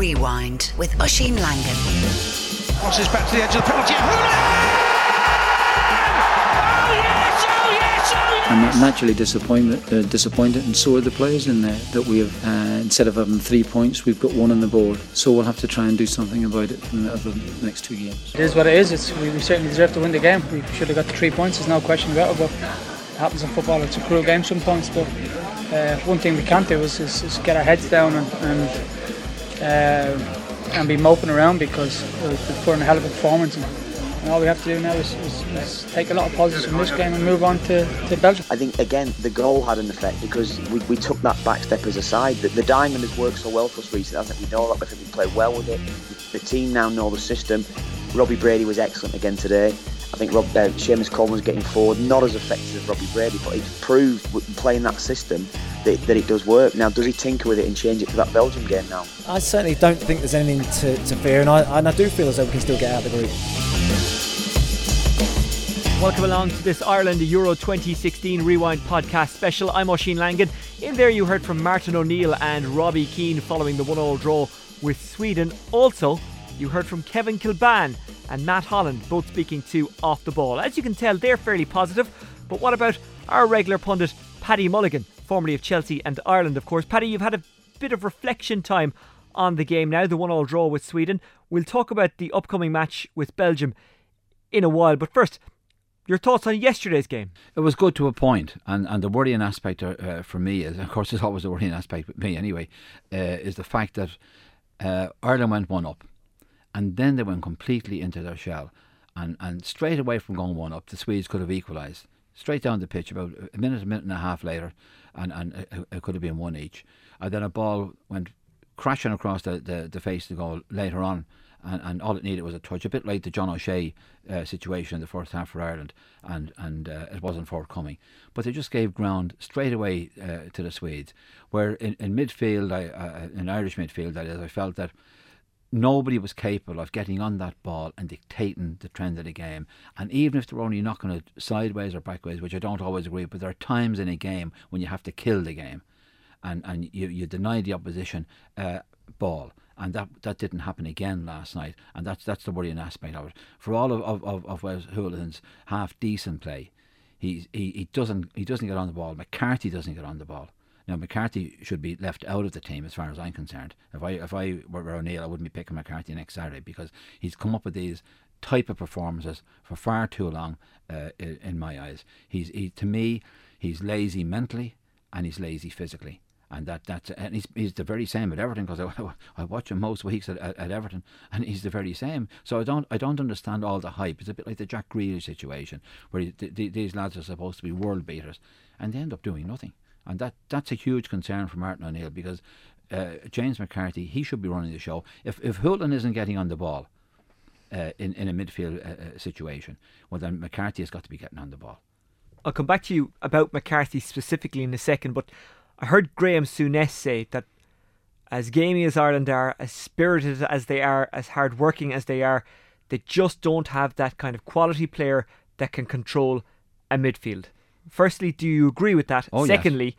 Rewind with Oisin Langan. Crosses back to the edge of the penalty. Hoolahan! Oh yes! Oh yes! Oh yes! I'm naturally disappointed, uh, disappointed, and so are the players in there that we have. Uh, instead of having three points, we've got one on the board. So we'll have to try and do something about it in the, over the next two games. It is what it is. It's, we, we certainly deserve to win the game. We should have got the three points. There's no question about it. But it happens in football. It's a cruel game sometimes. But uh, one thing we can't do is, is, is get our heads down and and, uh, and be moping around because put in a hell of a performance. And, and all we have to do now is, is, is, take a lot of positives from this game and move on to, to Belgium. I think again the goal had an effect because we, we took that back step as a side. The, the diamond has worked so well for us recently. I think we know that. I think we played well with it. The team now know the system. Robbie Brady was excellent again today. I think Rob, uh, Seamus Coleman was getting forward, not as effective as Robbie Brady, but he's proved playing that system that, that it does work. Now, does he tinker with it and change it for that Belgium game now? I certainly don't think there's anything to, to fear, and I, and I do feel as though we can still get out of the group. Welcome along to this Ireland Euro 2016 Rewind podcast special. I'm Oisin Langan. In there, you heard from Martin O'Neill and Robbie Keane following the one-all draw with Sweden. Also, you heard from Kevin Kilbane and Matt Holland, both speaking to Off the Ball. As you can tell, they're fairly positive. But what about our regular pundit, Paddy Mulligan, formerly of Chelsea and Ireland, of course? Paddy, you've had a bit of reflection time on the game now, the one-all draw with Sweden. We'll talk about the upcoming match with Belgium in a while, but first. Your thoughts on yesterday's game? It was good to a point, and, and the worrying aspect uh, for me is, of course, there's always a worrying aspect with me anyway, uh, is the fact that uh, Ireland went one up, and then they went completely into their shell, and and straight away from going one up, the Swedes could have equalised straight down the pitch about a minute, a minute and a half later, and and it, it could have been one each, and then a ball went crashing across the, the, the face of the goal later on and, and all it needed was a touch, a bit like the John O'Shea uh, situation in the first half for Ireland, and and uh, it wasn't forthcoming. But they just gave ground straight away uh, to the Swedes. Where in, in midfield, I, uh, in Irish midfield, that is, I felt that nobody was capable of getting on that ball and dictating the trend of the game. And even if they're only knocking it sideways or backways, which I don't always agree, but there are times in a game when you have to kill the game, and and you you deny the opposition uh, ball and that that didn't happen again last night, and that's that's the worrying aspect of it. For all of of, of, of Wes half decent play, he, he he doesn't he doesn't get on the ball. McCarthy doesn't get on the ball. Now McCarthy should be left out of the team as far as I'm concerned. If I if I were O'Neill, I wouldn't be picking McCarthy next Saturday because he's come up with these type of performances for far too long. Uh, in, my eyes, he's he to me he's lazy mentally and he's lazy physically and that that's and he's, he's the very same at Everton because I, I watch him most weeks at, at, at, Everton and he's the very same. So I don't I don't understand all the hype. It's a bit like the Jack Grealish situation where he, th- th- these lads are supposed to be world beaters and they end up doing nothing, and that that's a huge concern for Martin O'Neill because uh, James McCarthy he should be running the show. If if Hoolahan isn't getting on the ball. Uh, in in a midfield uh, uh situation, well then McCarthy has got to be getting on the ball. I'll come back to you about McCarthy specifically in a second, but I heard Graham Souness say that as gamey as Ireland are, as spirited as they are, as hard-working as they are, they just don't have that kind of quality player that can control a midfield. Firstly, do you agree with that? Oh, Secondly, yes.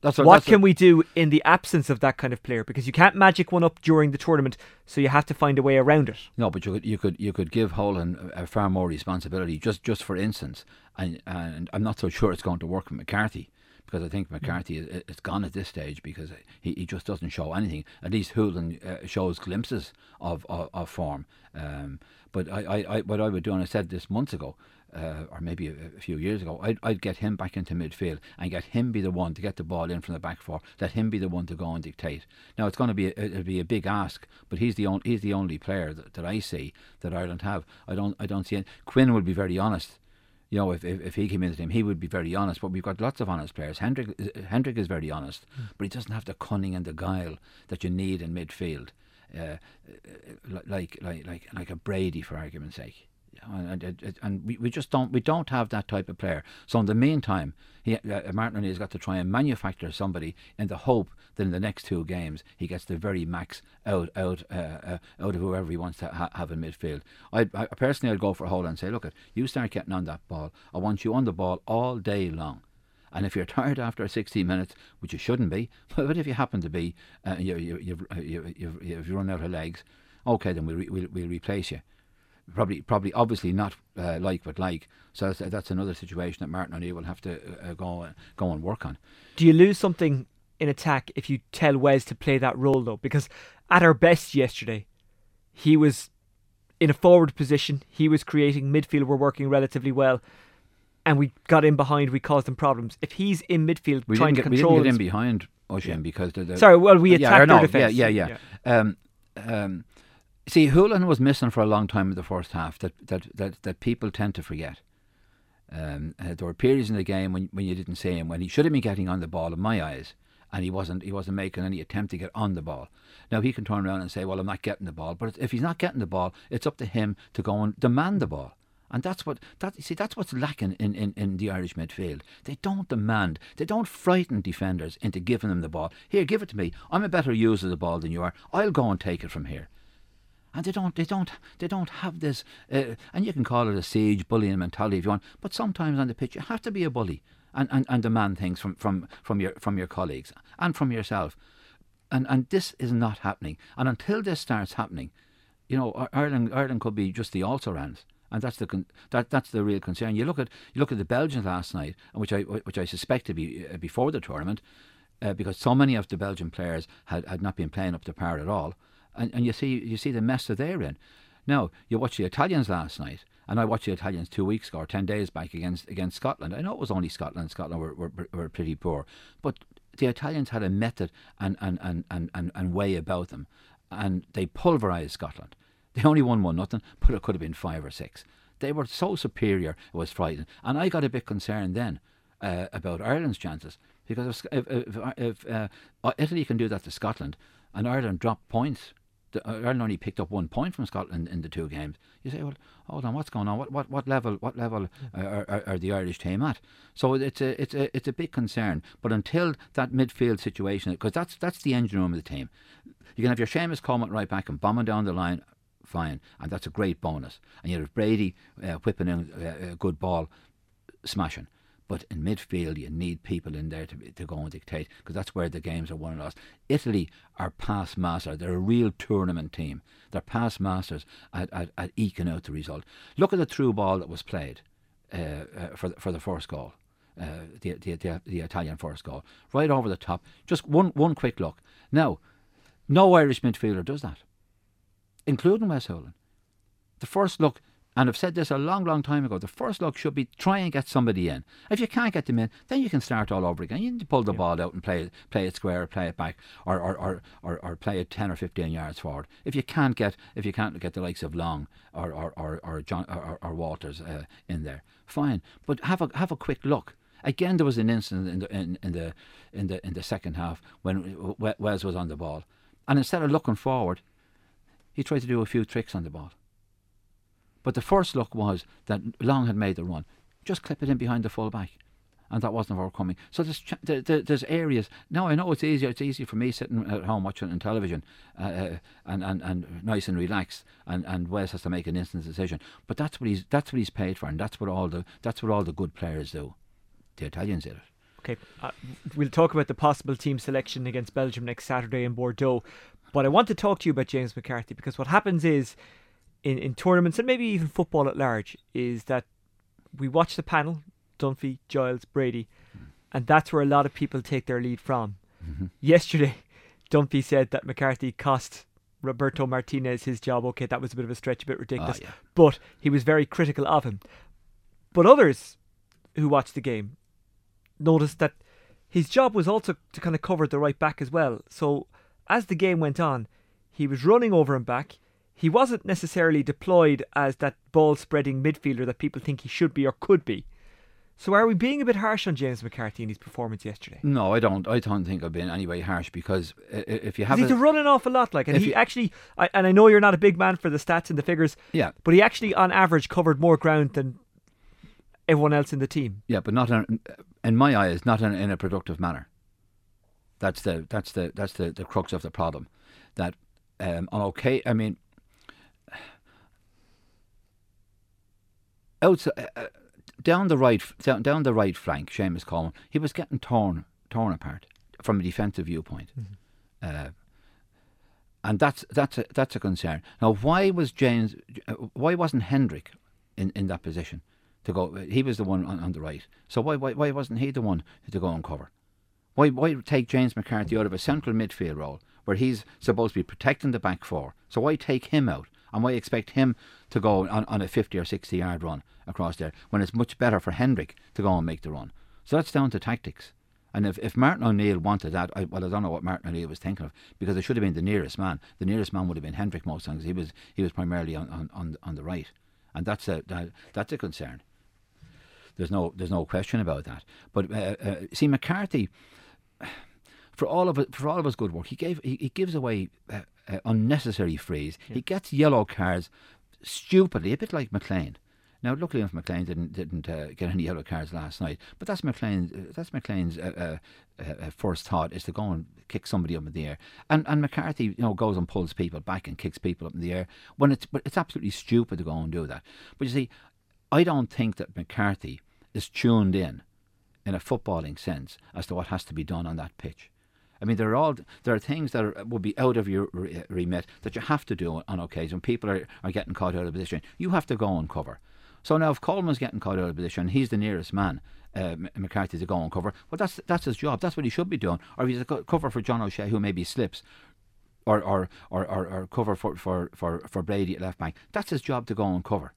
That's a, what can a... we do in the absence of that kind of player? Because you can't magic one up during the tournament, so you have to find a way around it. No, but you could you could you could give Hoolahan a far more responsibility. Just just for instance, and and I'm not so sure it's going to work with McCarthy because I think McCarthy is, is gone at this stage because he, he just doesn't show anything. At least Hoolahan uh, shows glimpses of, of, of form. Um, but I, I, I, what I would do, and I said this months ago, uh, or maybe a, a, few years ago, I'd, I'd get him back into midfield and get him be the one to get the ball in from the back four. Let him be the one to go and dictate. Now it's going to be a, it'll be a big ask, but he's the only he's the only player that, that I see that Ireland have. I don't I don't see it. Quinn would be very honest you know, if, if, if he came into the team, he would be very honest. But we've got lots of honest players. Hendrick, Hendrick is very honest, mm. but he doesn't have the cunning and the guile that you need in midfield, uh, like like like like a Brady, for argument's sake and, and, we, we just don't we don't have that type of player. So in the meantime, he, uh, Martin O'Neill's got to try and manufacture somebody in the hope that in the next two games he gets the very max out out uh, uh, out of whoever he wants to ha- have in midfield. I, I personally I'd go for hole and say, look, you start getting on that ball. I want you on the ball all day long And if you're tired after 60 minutes, which you shouldn't be, but if you happen to be, uh, you, you, you've, uh, you, you've, you've run out of legs, okay, then we'll, re- we'll, we'll replace you. Probably, probably, obviously not uh, like but like. So that's, that's another situation that Martin O'Neill will have to uh, go go and work on. Do you lose something in attack if you tell Wes to play that role though? Because at our best yesterday, he was in a forward position. He was creating midfield. We're working relatively well, and we got in behind. We caused them problems. If he's in midfield We trying didn't to get, we didn't get in behind Oisin because the, the Sorry, well, we attacked I know, their defence. Yeah, yeah, yeah. Um, um, see, Hoolahan was missing for a long time in the first half that that that, that people tend to forget. Um, uh, there were periods in the game when when you didn't see him when he should have been getting on the ball in my eyes, and he wasn't. He wasn't making any attempt to get on the ball. Now he can turn around and say, "Well, I'm not getting the ball," but if he's not getting the ball, it's up to him to go and demand the ball. And that's what that you see. That's what's lacking in, in, in the Irish midfield. They don't demand. They don't frighten defenders into giving them the ball. Here, give it to me. I'm a better user of the ball than you are. I'll go and take it from here. And they don't. They don't. They don't have this. Uh, and you can call it a siege bullying mentality if you want. But sometimes on the pitch, you have to be a bully and, and, and demand things from, from, from your from your colleagues and from yourself. And and this is not happening. And until this starts happening, you know, Ireland Ireland could be just the also rans, and that's the con- that that's the real concern. You look at you look at the Belgians last night, which I which I suspect to be uh, before the tournament, uh, because so many of the Belgian players had, had not been playing up to par at all, and and you see you see the mess that they're in. Now you watch the Italians last night. And I watched the Italians two weeks ago, or ten days back against against Scotland. I know it was only Scotland. Scotland were, were, were pretty poor, but the Italians had a method and, and, and, and, and, and way about them, and they pulverised Scotland. They only won one nothing, but it could have been five or six. They were so superior, it was frightening. And I got a bit concerned then uh, about Ireland's chances because if, if, if, if uh, Italy can do that to Scotland and Ireland drop points, the, uh, Ireland only picked up one point from Scotland in the two games. You say, well, hold on, what's going on? What what, what level what level are, are, are the Irish team at? So it's a it's a it's a big concern. But until that midfield situation, because that's that's the engine room of the team. You can have your Seamus Coleman right back and bombing down the line, fine, and that's a great bonus. And you have Brady uh, whipping in uh, a good ball, smashing. But in midfield, you need people in there to, to go and dictate because that's where the games are won and lost. Italy are past masters. They're a real tournament team. They're past masters at, at, at eking out the result. Look at the through ball that was played uh, uh, for, the, for the first goal. Uh, the, the, the, the Italian first goal, right over the top. Just one one quick look. Now, no Irish midfielder does that, including Wes Hoolahan. The first look, and I've said this a long, long time ago, the first look should be try and get somebody in. If you can't get them in, then you can start all over again. You need to pull the ball out and play it, play it square, play it back, or or, or, or, or play it ten or fifteen yards forward. If you can't get if you can't get the likes of Long or or or, or John or, or Walters uh, in there, fine. But have a have a quick look. Again, there was an incident in the in, in the in the in the second half when Wes was on the ball, and instead of looking forward, he tried to do a few tricks on the ball. But the first look was that Long had made the run. Just clip it in behind the full back. And that wasn't forthcoming. So there's, there's areas. Now I know it's easier. It's easy for me sitting at home watching on television uh, uh, and, and, and nice and relaxed. And, and Wes has to make an instant decision. But that's what he's that's what he's paid for, and that's what all the that's what all the good players do. The Italians did it. Okay, uh, we'll talk about the possible team selection against Belgium next Saturday in Bordeaux. But I want to talk to you about James McCarthy because what happens is in, in tournaments and maybe even football at large is that we watch the panel Dunphy, Giles, Brady, mm. and that's where a lot of people take their lead from. Mm-hmm. Yesterday, Dunphy said that McCarthy cost Roberto Martinez his job. Okay, that was a bit of a stretch, a bit ridiculous, ah, yeah. but he was very critical of him. But others who watched the game noticed that his job was also to kind of cover the right back as well. So as the game went on, he was running over and back. He wasn't necessarily deployed as that ball spreading midfielder that people think he should be or could be. So are we being a bit harsh on James McCarthy in his performance yesterday? No, I don't. I don't think I've been any way harsh because if you have He's a, to run an awful lot, like, and he you- actually, I, and I know you're not a big man for the stats and the figures, yeah, but he actually, on average, covered more ground than everyone else in the team. Yeah, but not in, in my eyes, not in, in a productive manner. That's the that's the that's the, the crux of the problem. That um, on okay, I mean, outside, uh, down the right, down, down the right flank, Seamus Coleman, he was getting torn, torn apart from a defensive viewpoint. Uh, and that's that's a, that's a concern. Now, why was James? uh, Why wasn't Hendrick in, in that position to go? He was the one on, on the right. So why, why why wasn't he the one to go and cover? Why why take James McCarthy out of a central midfield role where he's supposed to be protecting the back four? So why take him out? And why expect him to go on, on a 50 or 60 yard run across there when it's much better for Hendrick to go and make the run? So that's down to tactics. And if, if Martin O'Neill wanted that, I, well, I don't know what Martin O'Neill was thinking of because it should have been the nearest man. The nearest man would have been Hendrick most times. He was he was primarily on, on, on, on the right, and that's a that, that's a concern. There's no there's no question about that. But uh, uh, see McCarthy, for all of it, for all of his good work, he gave he, he gives away uh, uh, unnecessary frees. He gets yellow cards stupidly, a bit like McLean. Now, luckily enough, McLean didn't didn't uh, get any yellow cards last night. But that's McLean's uh, that's McLean's uh, uh, uh, first thought is to go and kick somebody up in the air. And and McCarthy, you know, goes and pulls people back and kicks people up in the air when it's but it's absolutely stupid to go and do that. But you see, I don't think that McCarthy is tuned in in a footballing sense as to what has to be done on that pitch. I mean, there are all there are things that are, will be out of your re- remit that you have to do on occasion. People are, are getting caught out of position. You have to go and cover. So now, if Coleman's getting caught out of position, he's the nearest man. Uh, McCarthy to go and cover. Well, that's that's his job. That's what he should be doing. Or he's a co- cover for John O'Shea, who maybe slips, or or, or, or, or cover for, for, for, for Brady at left back. That's his job to go and cover.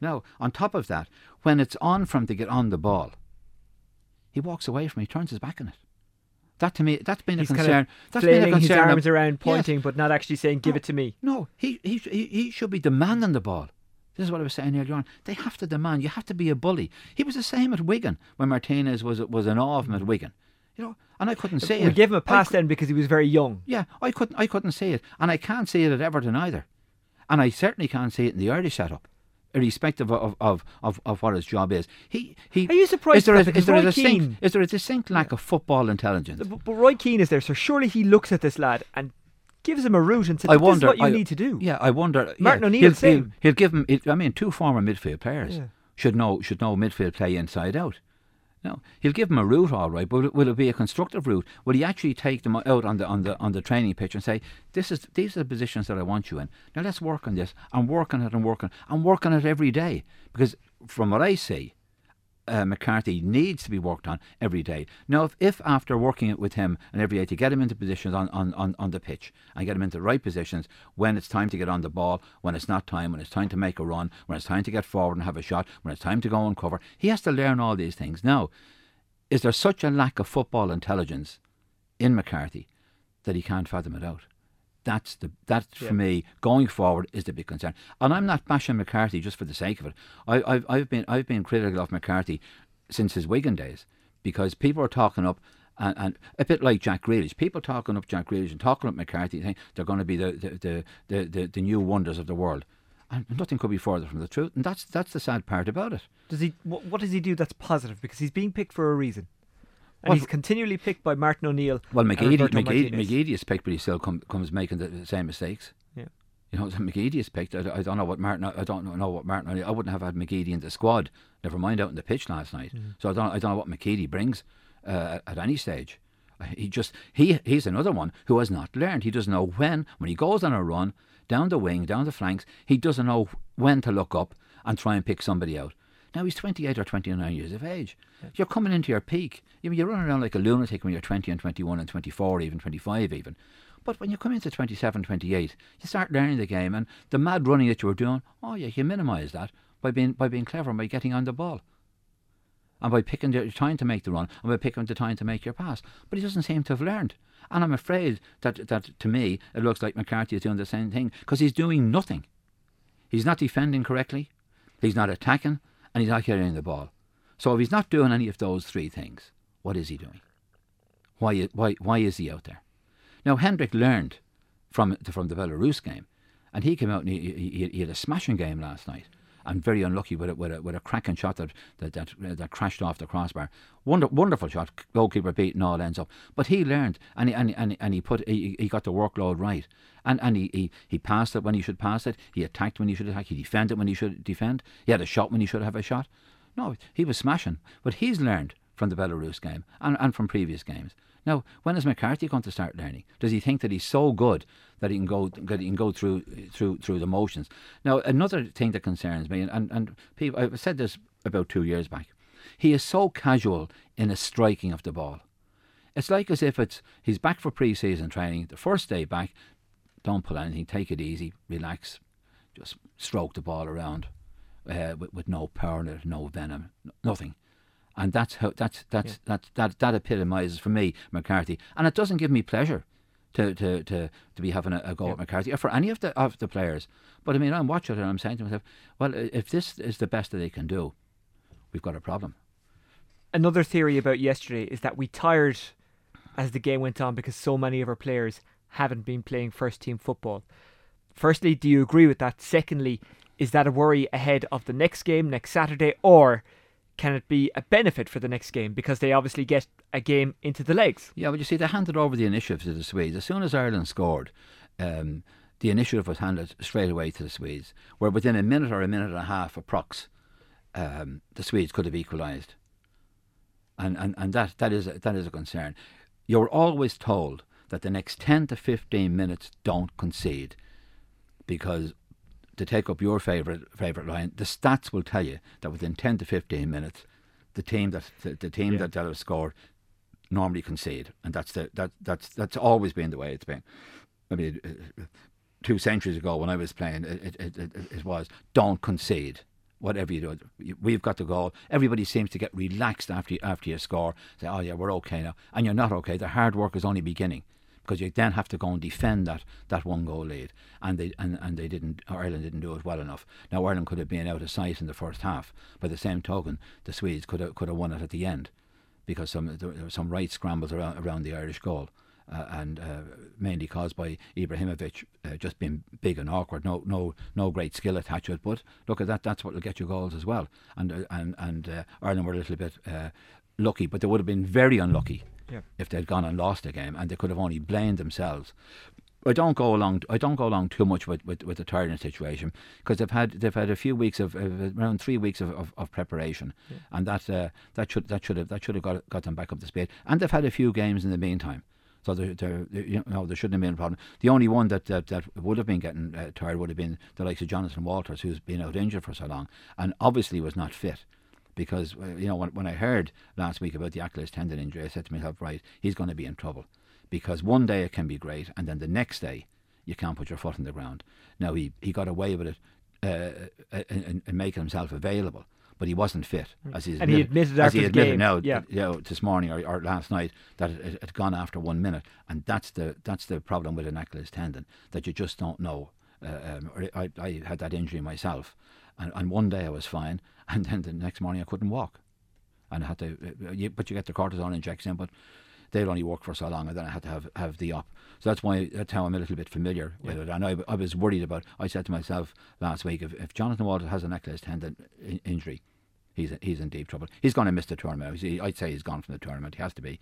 Now, on top of that, when it's on for him to get on the ball, he walks away from it. He turns his back on it. That to me, that's been He's a kind concern. of that's been a flailing his concern. arms of- around, Yes. pointing, but not actually saying, "Give it to me." No, he, he he should be demanding the ball. This is what I was saying earlier on. They have to demand. You have to be a bully. He was the same at Wigan when Martinez was was an awe of him at mm. Wigan. You know, and I couldn't uh, say we it. gave him a pass then because he was very young. Yeah, I couldn't I couldn't say it, and I can't see it at Everton either, and I certainly can't say it in the Irish setup. Irrespective of, of, of, of what his job is, he he. Are you surprised Is there, a? Is, there a distinct, is there a distinct lack of football intelligence? But, but Roy Keane is there, so surely he looks at this lad and gives him a route and says, I "This wonder is what you I- need to do." Yeah, I wonder. Martin yeah, O'Neill, he'll, same. He'll, he'll give him. I mean, two former midfield players Yeah. should know should know midfield play inside out. No, he'll give them a route, all right, but will it, be a constructive route? Will he actually take them out on the on the on the training pitch and say, "This is these are the positions that I want you in. Now let's work on this and work on it and work on and work on it every day." Because from what I see, uh, McCarthy needs to be worked on every day. Now, if, if after working it with him and every day to get him into positions on, on, on, on the pitch and get him into the right positions when it's time to get on the ball, when it's not time, when it's time to make a run, when it's time to get forward and have a shot, when it's time to go and cover, he has to learn all these things. Now, is there such a lack of football intelligence in McCarthy that he can't fathom it out? That's the that for me going forward is the big concern. And I'm not bashing McCarthy just for the sake of it. I, I've I've been I've been critical of McCarthy since his Wigan days because people are talking up. And, and a bit like Jack Grealish, people talking up Jack Grealish and talking up McCarthy, think they're going to be the the, the, the, the, the new wonders of the world, and nothing could be further from the truth. And that's that's the sad part about it. Does he? What, what does he do that's positive? Because he's being picked for a reason, and Well, he's continually picked by Martin O'Neill. Well, McGeady, McGeady, McGeady is picked, but he still come, comes making the, same mistakes. Yeah. You know, McGeady is picked. I, I don't know what Martin. I don't know what Martin. I wouldn't have had McGeady in the squad. Never mind out in the pitch last night. So I don't. I don't know what McGeady brings uh, at any stage. Uh, He just he he's another one who has not learned. He doesn't know when when he goes on a run down the wing, down the flanks. He doesn't know when to look up and try and pick somebody out. Now he's 28 or 29 years of age. You're coming into your peak. You you're running around like a lunatic when you're 20 and 21 and 24, even 25 even. But when you come into 27, 28, you start learning the game and the mad running that you were doing, oh yeah, you minimise that by being by being clever and by getting on the ball. And by picking the time to make the run and by picking the time to make your pass. But he doesn't seem to have learned. And I'm afraid that that to me it looks like McCarthy is doing the same thing because he's doing nothing. He's not defending correctly, he's not attacking, and he's not carrying the ball. So if he's not doing any of those three things, what is he doing? Why, why, why is he out there? Now, Hendrick learned from, from the Belarus game, and he came out and he, he, he had a smashing game last night. And very unlucky with a, with a, with a cracking shot that that, that uh, that crashed off the crossbar. Wonder, wonderful shot, goalkeeper beating all ends up. But he learned, and he, and, and, and he put he, he got the workload right, and and he, he, he passed it when he should pass it. He attacked when he should attack. He defended when he should defend. He had a shot when he should have a shot. No, he was smashing. But he's learned from the Belarus game and, and from previous games. Now, when is McCarthy going to start learning? Does he think that he's so good that he can go that he can go through through through the motions? Now, another thing that concerns me, and, and, people, I said this about two years back, he is so casual in his striking of the ball. It's like as if it's he's back for pre-season training, the first day back. Don't pull anything, take it easy, relax, just stroke the ball around uh, with, with no power no venom, nothing and that's how that's that's yeah. that that that epitomises for me McCarthy, and it doesn't give me pleasure to to to, to be having a, a go yeah. at McCarthy or for any of the of the players. But I mean, I'm watching it and I'm saying to myself, well, if this is the best that they can do, we've got a problem. Another theory about yesterday is that we tired as the game went on because so many of our players haven't been playing first team football. Firstly, do you agree with that? Secondly, is that a worry ahead of the next game next Saturday, or can it be a benefit for the next game because they obviously get a game into the legs? Yeah, but you see, they handed over the initiative to the Swedes as soon as Ireland scored. Um, the initiative was handed straight away to the Swedes, where within a minute or a minute and a half, approx, um, the Swedes could have equalised, and and and that that is a, that is a concern. You're always told that the next ten to fifteen minutes don't concede, because to take up your favourite favourite line, the stats will tell you that within ten to fifteen minutes, the team that the, the team yeah. that that have scored normally concede, and that's the that that's that's always been the way it's been. I mean, uh, two centuries ago when I was playing, it it, it, it was don't concede. Whatever you do, we've got the goal. Everybody seems to get relaxed after you, after you score. Say, "Oh yeah, we're okay now," and you're not okay. The hard work is only beginning because you then have to go and defend that, that one goal lead. And they and, and they didn't Ireland didn't do it well enough. Now Ireland could have been out of sight in the first half. By the same token, the Swedes could have could have won it at the end because some there were some right scrambles around around the Irish goal. Uh, and uh, mainly caused by Ibrahimovic uh, just being big and awkward. No, no, no great skill attached to it. But look at that; that's what will get you goals as well. And uh, and and uh, Ireland were a little bit uh, lucky, but they would have been very unlucky yeah. if they'd gone and lost a game, and they could have only blamed themselves. I don't go along. I don't go along too much with, with, with the tiredness situation because they've had they've had a few weeks of, of around three weeks of, of, of preparation, yeah. and that uh, that should that should have that should have got got them back up to speed. And they've had a few games in the meantime, so they're, they're, you know there shouldn't have been a problem. The only one that that, that would have been getting uh, tired would have been the likes of Jonathan Walters, who's been out injured for so long and obviously was not fit because uh, you know when, when I heard last week about the Achilles tendon injury, I said to myself, right, he's going to be in trouble because one day it can be great, and then the next day you can't put your foot in the ground. Now he, he got away with it uh, uh and, and making himself available, but he wasn't fit, mm. as he admitted, and he admitted as he admitted now, yeah. you know, this morning or, or last night that it, it had gone after one minute, and that's the that's the problem with an Achilles tendon that you just don't know. Uh, um, I, I had that injury myself, and, and one day I was fine, and then the next morning I couldn't walk, and I had to. Uh, you, but you get the cortisone injection, but they'll only work for so long, and then I had to have, have the op. So that's why that's how I'm a little bit familiar yeah. with it. And I, I was worried about. I said to myself last week, if, if Jonathan Walters has an Achilles tendon in, injury, he's he's in deep trouble. He's going to miss the tournament. I'd say he's gone from the tournament. He has to be.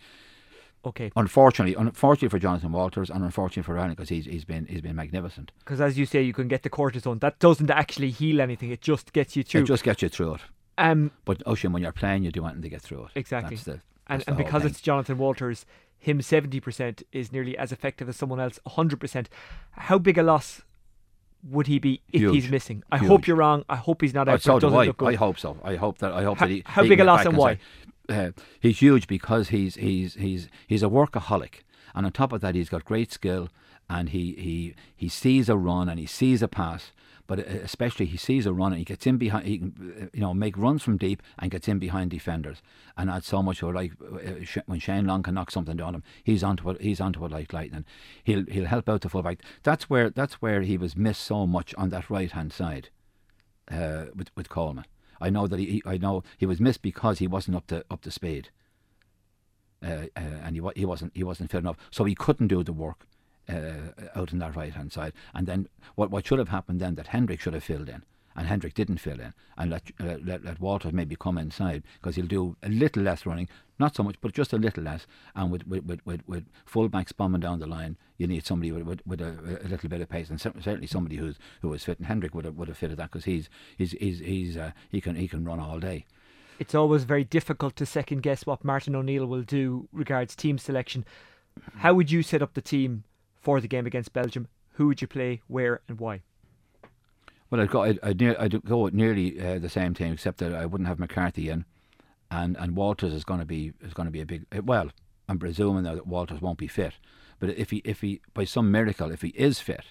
Okay. Unfortunately, unfortunately for Jonathan Walters, and unfortunately for Ryan, because he's he's been he's been magnificent. Because as you say, you can get the cortisone. That doesn't actually heal anything. It just gets you through. It just gets you through it. Um, but Oisin, when you're playing, you do want to get through it. Exactly. The, and and because thing. it's Jonathan Walters, him seventy percent is nearly as effective as someone else hundred percent. How big a loss would he be if Huge. he's missing? I Huge. hope you're wrong. I hope he's not Oh, out. so it do I. look good. I hope so. I hope that I hope How- that he. how he big a loss and why? say, Uh, he's huge because he's he's he's he's a workaholic, and on top of that, he's got great skill, and he he he sees a run and he sees a pass, but uh, especially he sees a run and he gets in behind. He can uh, you know make runs from deep and gets in behind defenders, and adds so much. Like uh, when Shane Long can knock something down him, he's onto it. He's onto it like lightning. He'll he'll help out the fullback. That's where that's where he was missed so much on that right hand side uh, with with Coleman. I know that he, I know he was missed because he wasn't up to up to speed, uh, uh, and he he wasn't he wasn't fit enough, so he couldn't do the work uh, out on that right hand side. And then what what should have happened then that Hendrick should have filled in, and Hendrick didn't fill in, and let let, let Walters maybe come inside because he'll do a little less running, not so much, but just a little less. And with with with, with, with full backs bombing down the line, you need somebody with with, with a, a little bit of pace, and certainly somebody who's who was fit. And Hendrick would have would have fitted that because he's he's he's, he's uh, he can he can run all day. It's always very difficult to second guess what Martin O'Neill will do regards team selection. How would you set up the team for the game against Belgium? Who would you play, where, and why? Well, I'd go. I'd, I'd, near, I'd go with nearly uh, the same team, except that I wouldn't have McCarthy in, and and Walters is going to be is going to be a big. uh, Well, I'm presuming that Walters won't be fit, but if he if he by some miracle if he is fit,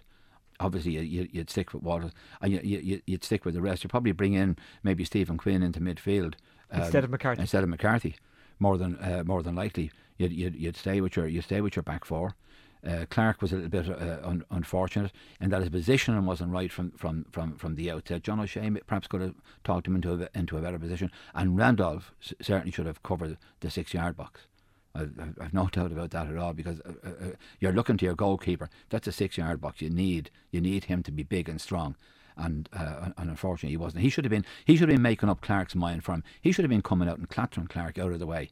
obviously you, you'd stick with Walters and you, you, you'd stick with the rest. You'd probably bring in maybe Stephen Quinn into midfield um, Instead of McCarthy. Instead of McCarthy, more than uh, more than likely, you'd, you'd you'd stay with your you stay with your back four. Uh, Clark was a little bit uh, un- unfortunate in that his positioning wasn't right from, from, from, from the outset. John O'Shea perhaps could have talked him into a, into a better position, and Randolph s- certainly should have covered the six yard box. I've, I've- no doubt about that at all because uh, uh, uh, you're looking to your goalkeeper. That's a six yard box. You need you need him to be big and strong. And, uh, and unfortunately he wasn't. He should have been he should have been making up Clark's mind for him. He should have been coming out and clattering Clark out of the way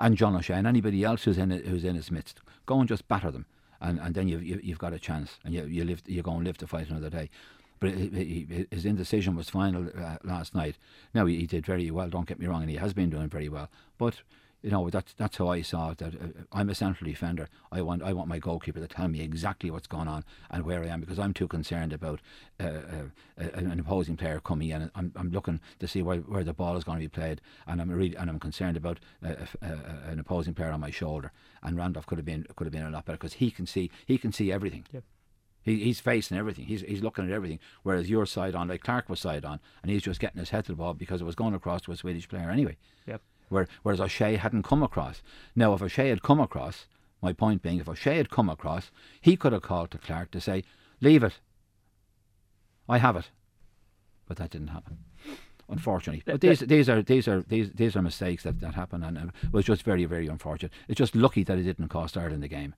and John O'Shea and anybody else who's in it, who's in his midst. Go and just batter them, and, and then you've you, you've got a chance, and you you live you go and live to fight another day. But his indecision was final uh, last night. Now he, he did very well. Don't get me wrong, and he has been doing very well. But you know that's that's how I saw it. That uh, I'm a central defender. I want I want my goalkeeper to tell me exactly what's going on and where I am because I'm too concerned about uh, uh, an opposing player coming in. I'm I'm looking to see where, where the ball is going to be played, and I'm really and I'm concerned about uh, uh, uh, an opposing player on my shoulder. And Randolph could have been could have been a lot better because he can see he can see everything. Yep. He, he's facing everything. He's he's looking at everything. Whereas your side on, like Clark was side on, and he's just getting his head to the ball because it was going across to a Swedish player anyway. Yep. Where, whereas O'Shea hadn't come across. Now, if O'Shea had come across, my point being, if O'Shea had come across, he could have called to Clark to say, "Leave it. I have it," but that didn't happen. Unfortunately, but these these are these are these these are mistakes that, that happen, and it was just very very unfortunate. It's just lucky that it didn't cost Ireland the game.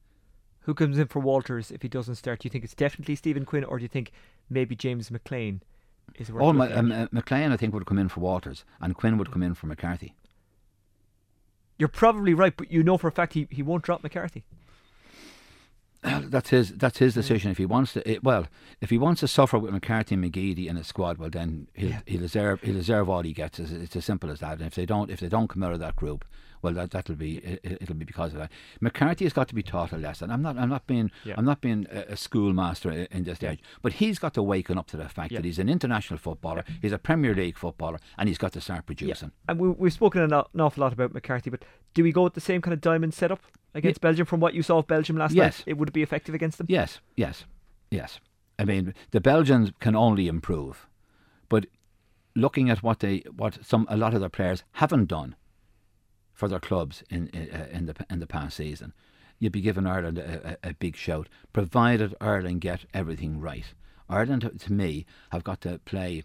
Who comes in for Walters if he doesn't start? Do you think it's definitely Stephen Quinn, or do you think maybe James McLean is worth All my, um, uh, McLean, I think, would come in for Walters, and Quinn would come in for McCarthy. You're probably right, but you know for a fact he, he won't drop McCarthy. That's his that's his decision. If he wants to, it, well, if he wants to suffer with McCarthy and McGeady in his squad, well, then he'll, he'll deserve he'll deserve all he gets. It's, it's as simple as that. And if they don't if they don't come out of that group, well, that that'll be it, it'll be because of that. McCarthy has got to be taught a lesson. I'm not I'm not being Yeah. I'm not being a, a schoolmaster in this stage, but he's got to waken up to the fact Yeah. that he's an international footballer, he's a Premier League footballer, and he's got to start producing. And we, we've spoken an, an awful lot about McCarthy, but do we go with the same kind of diamond setup against Belgium from what you saw of Belgium last Yes. night? It would be effective against them? Yes, yes, yes. I mean, the Belgians can only improve, but looking at what they, what some, a lot of their players haven't done for their clubs in in, uh, in the in the past season, you'd be giving Ireland a, a, a big shout, provided Ireland get everything right. Ireland, to me, have got to play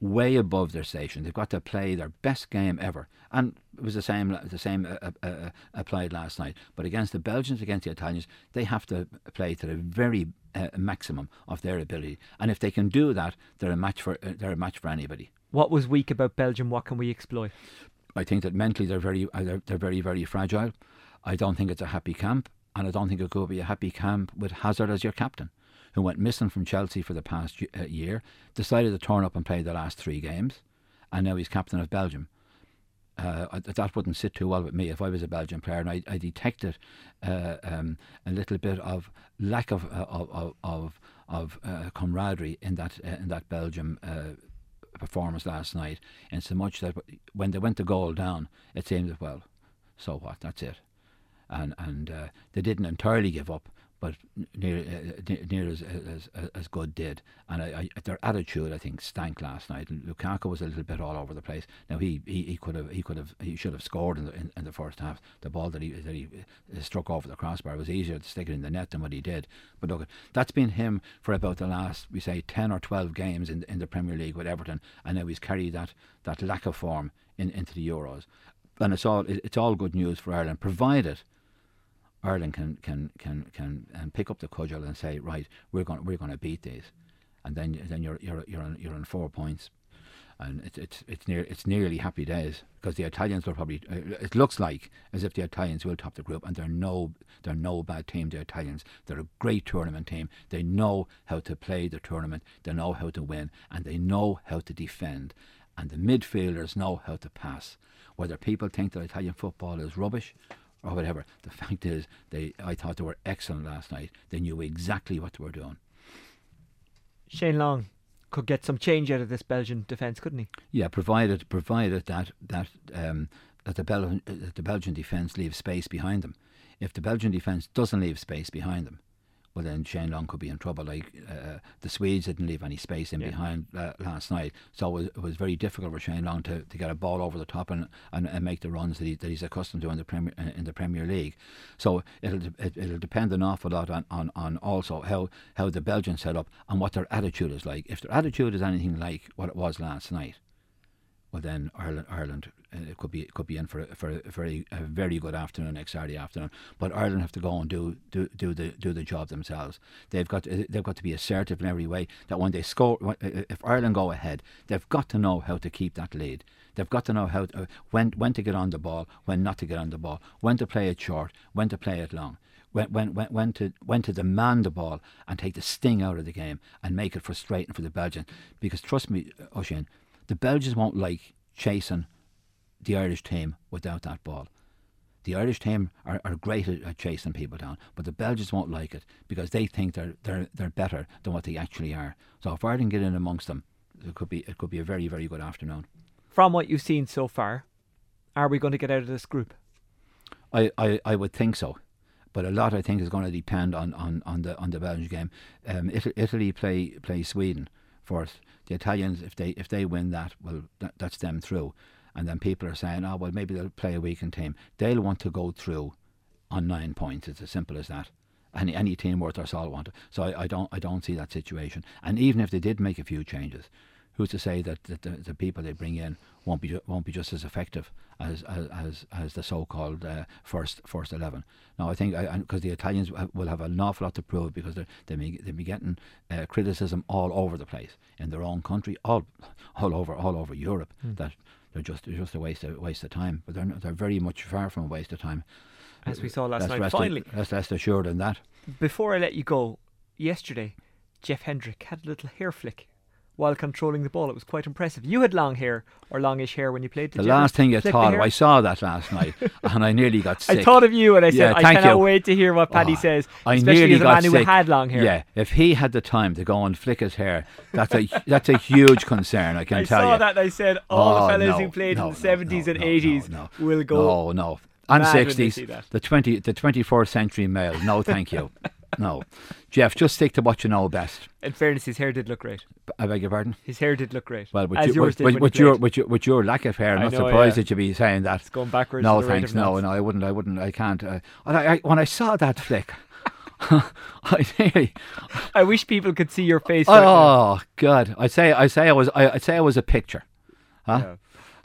way above their station. They've got to play their best game ever, and it was the same. The same uh, uh, uh, applied last night. But against the Belgians, against the Italians, they have to play to the very uh, maximum of their ability. And if they can do that, they're a match for uh, they're a match for anybody. What was weak about Belgium? What can we exploit? I think that mentally they're very uh, they're, they're very very fragile. I don't think it's a happy camp, and I don't think it could be a happy camp with Hazard as your captain, who went missing from Chelsea for the past uh, year, decided to turn up and play the last three games, and now he's captain of Belgium. Uh, that wouldn't sit too well with me if I was a Belgian player, and I, I detected uh, um, a little bit of lack of uh, of of, of, uh, camaraderie in that uh, in that Belgium performance last night, and so much that when they went to goal down, it seemed that well, so what? That's it, and and they didn't entirely give up, but near uh, near as, as as- as good did, and I, I, their attitude I think stank last night. Lukaku was a little bit all over the place. Now he he, he could have he could have he should have scored in the in, in the first half. The ball that he that he uh, struck over the crossbar was easier to stick it in the net than what he did. But look, that's been him for about the last we say ten or twelve games in in the Premier League with Everton, and now he's carried that that lack of form in, into the Euros. And it's all it's all good news for Ireland, provided Ireland can can can can um, pick up the cudgel and say, right, we're going we're going to beat these, and then then you're you're you're on you're on four points, and it's it's it's near it's nearly happy days because the Italians will probably uh, it looks like as if the Italians will top the group, and they're no they're no bad team. The Italians they're a great tournament team. They know how to play the tournament. They know how to win, and they know how to defend. and the midfielders know how to pass. Whether people think that Italian football is rubbish or whatever, the fact is, they I thought they were excellent last night. They knew exactly what they were doing. Shane Long could get some change out of this Belgian defence, couldn't he? Yeah, provided provided that that um, that the Belgian the Belgian defence leaves space behind them. If the Belgian defence doesn't leave space behind them, well then Shane Long could be in trouble. Like uh, the Swedes didn't leave any space in Yeah. behind uh, last night, so it was, it was very difficult for Shane Long to, to get a ball over the top and, and, and make the runs that, he, that he's accustomed to in the Premier uh, in the Premier League. So it'll de- it, it'll depend an awful lot on, on, on also how how the Belgians set up and what their attitude is like. If their attitude is anything like what it was last night, well then Ireland Ireland uh, could be could be in for a, for a very a very good afternoon next Saturday afternoon. But Ireland have to go and do do, do the do the job themselves. They've got to, they've got to be assertive in every way. That when they score, uh, if Ireland go ahead, they've got to know how to keep that lead. They've got to know how to, uh, when when to get on the ball, when not to get on the ball, when to play it short, when to play it long. When, when, when, when to when to demand the ball and take the sting out of the game and make it frustrating for the Belgians because trust me, Oisin, the Belgians won't like chasing the Irish team without that ball. The Irish team are, are great at, at chasing people down, but the Belgians won't like it because they think they're they're they're better than what they actually are. So if Ireland get in amongst them, it could be it could be a very very good afternoon. From what you've seen so far, are we going to get out of this group? I, I, I would think so. But a lot, I think, is going to depend on, on, on the on the Belgian game. Um, Italy, Italy play play Sweden first. The Italians, if they if they win that, well, that, that's them through. And then people are saying, oh well, maybe they'll play a weakened team. They'll want to go through on nine points. It's as simple as that. Any any team worth their salt want. So I, I don't I don't see that situation. And even if they did make a few changes, who's to say that, that the, the people they bring in won't be won't be just as effective as as as, as the so-called uh, first first eleven? Now I think because the Italians will have an awful lot to prove because they're, they may they be getting uh, criticism all over the place in their own country, all all over all over Europe that they're just they're just a waste of waste of time. But they're not, they're very much far from a waste of time. As we saw last night, rest finally. let's rest assured in that. Before I let you go, yesterday, Jeff Hendrick had a little hair flick while controlling the ball. It was quite impressive. You had long hair or longish hair when you played. Did The you last thing you the thought of. I saw that last night, and I nearly got sick. I thought of you and I said, Yeah, I cannot you. wait to hear what Paddy Oh, says, I especially nearly as a got man who sick. had long hair. Yeah, if he had the time to go and flick his hair, that's a that's a huge concern. I can I tell saw that and I said, all Oh, the fellas no, who played no, in the 70s no, and no, 80s no, will go. No, no. And sixties, the twenty, the twenty-fourth century male. No, thank you. no, Jeff, just stick to what you know best. In fairness, his hair did look great. I beg your pardon. His hair did look great. Well, with, as you, yours with, did with, with your with your with your lack of hair, I'm I not know, surprised yeah. that you'd be saying that. It's going backwards No, to the rate thanks. No, no, I wouldn't. I wouldn't. I can't. Uh, I, I, when I saw that flick, I nearly. I wish people could see your face. right. Oh God! I say, I say, I was, I, I say, I was a picture, huh? Yeah.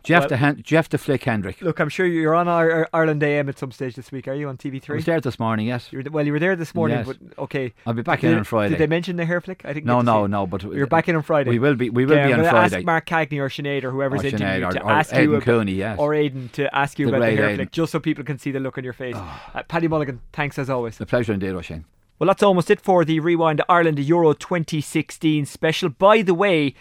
Jeff Well- the Hen- Jeff the Flick Hendrick. Look, I'm sure you're on our Ireland AM at some stage this week. Are you on TV3? I was there this morning. Yes, You were, well, you were there this morning, Yes. but okay. I'll be back Did, in on Friday. Did they mention the hair flick? I didn't. no, no, no. But You're back in on Friday. We will be. We will Okay, be on Friday. Ask Mark Cagney or Sinead or whoever's Or Sinead interviewed or- to or ask Aidan you about, Cooney, yes. or Aidan to ask you The about the hair Aidan. flick, just so people can see the look on your face. Uh, Paddy Mulligan, thanks as always. a pleasure indeed, Oisin. Well, that's almost it for the Rewind Ireland Euro 2016 special. By the way,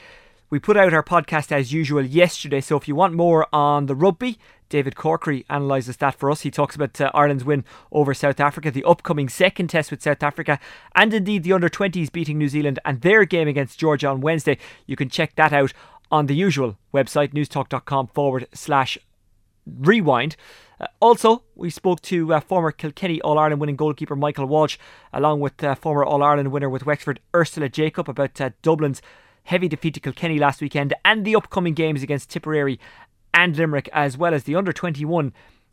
we put out our podcast as usual yesterday, so if you want more on the rugby, David Corkery analyses that for us. He talks about uh, Ireland's win over South Africa, the upcoming second test with South Africa, and indeed the under 20s beating New Zealand and their game against Georgia on Wednesday. You can check that out on the usual website, newstalk.com forward slash rewind. Uh, also, we spoke to uh, former Kilkenny All Ireland winning goalkeeper Michael Walsh, along with uh, former All Ireland winner with Wexford Ursula Jacob, about uh, Dublin's heavy defeat to Kilkenny last weekend and the upcoming games against Tipperary and Limerick, as well as the under 21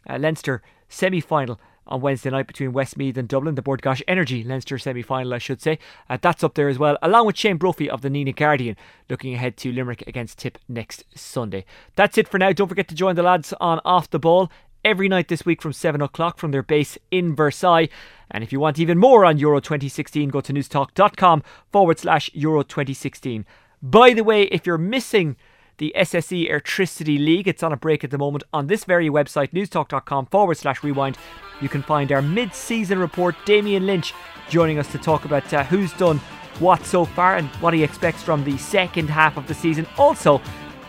uh, Leinster semi final on Wednesday night between Westmeath and Dublin, the Bord Gáis Energy Leinster semi final, I should say. Uh, that's up there as well, along with Shane Brophy of the Nenagh Guardian, looking ahead to Limerick against Tip next Sunday. That's it for now. Don't forget to join the lads on Off the Ball every night this week from 7 o'clock from their base in Versailles. And if you want even more on Euro 2016, go to newstalk.com forward slash Euro 2016. By the way, if you're missing the SSE Airtricity League. It's on a break at the moment. On this very website, newstalk.com forward slash rewind, you can find our mid season report. Damien Lynch joining us to talk about uh, who's done what so far and what he expects from the second half of the season. Also,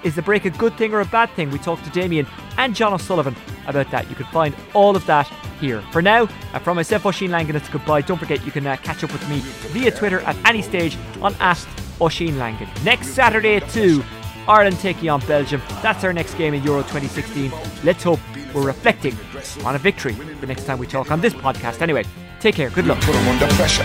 Is the break a good thing or a bad thing? We talked to Damien and John O'Sullivan about that. You can find all of that here. For now, uh, from myself, Oisin Langan, it's goodbye. Don't forget you can uh, catch up with me via Twitter at any stage on Ask Oisin Langan. Next Saturday at 2, Ireland taking on Belgium. That's our next game in Euro 2016. Let's hope we're reflecting on a victory the next time we talk on this podcast. Anyway, take care. Good luck. Put them under pressure.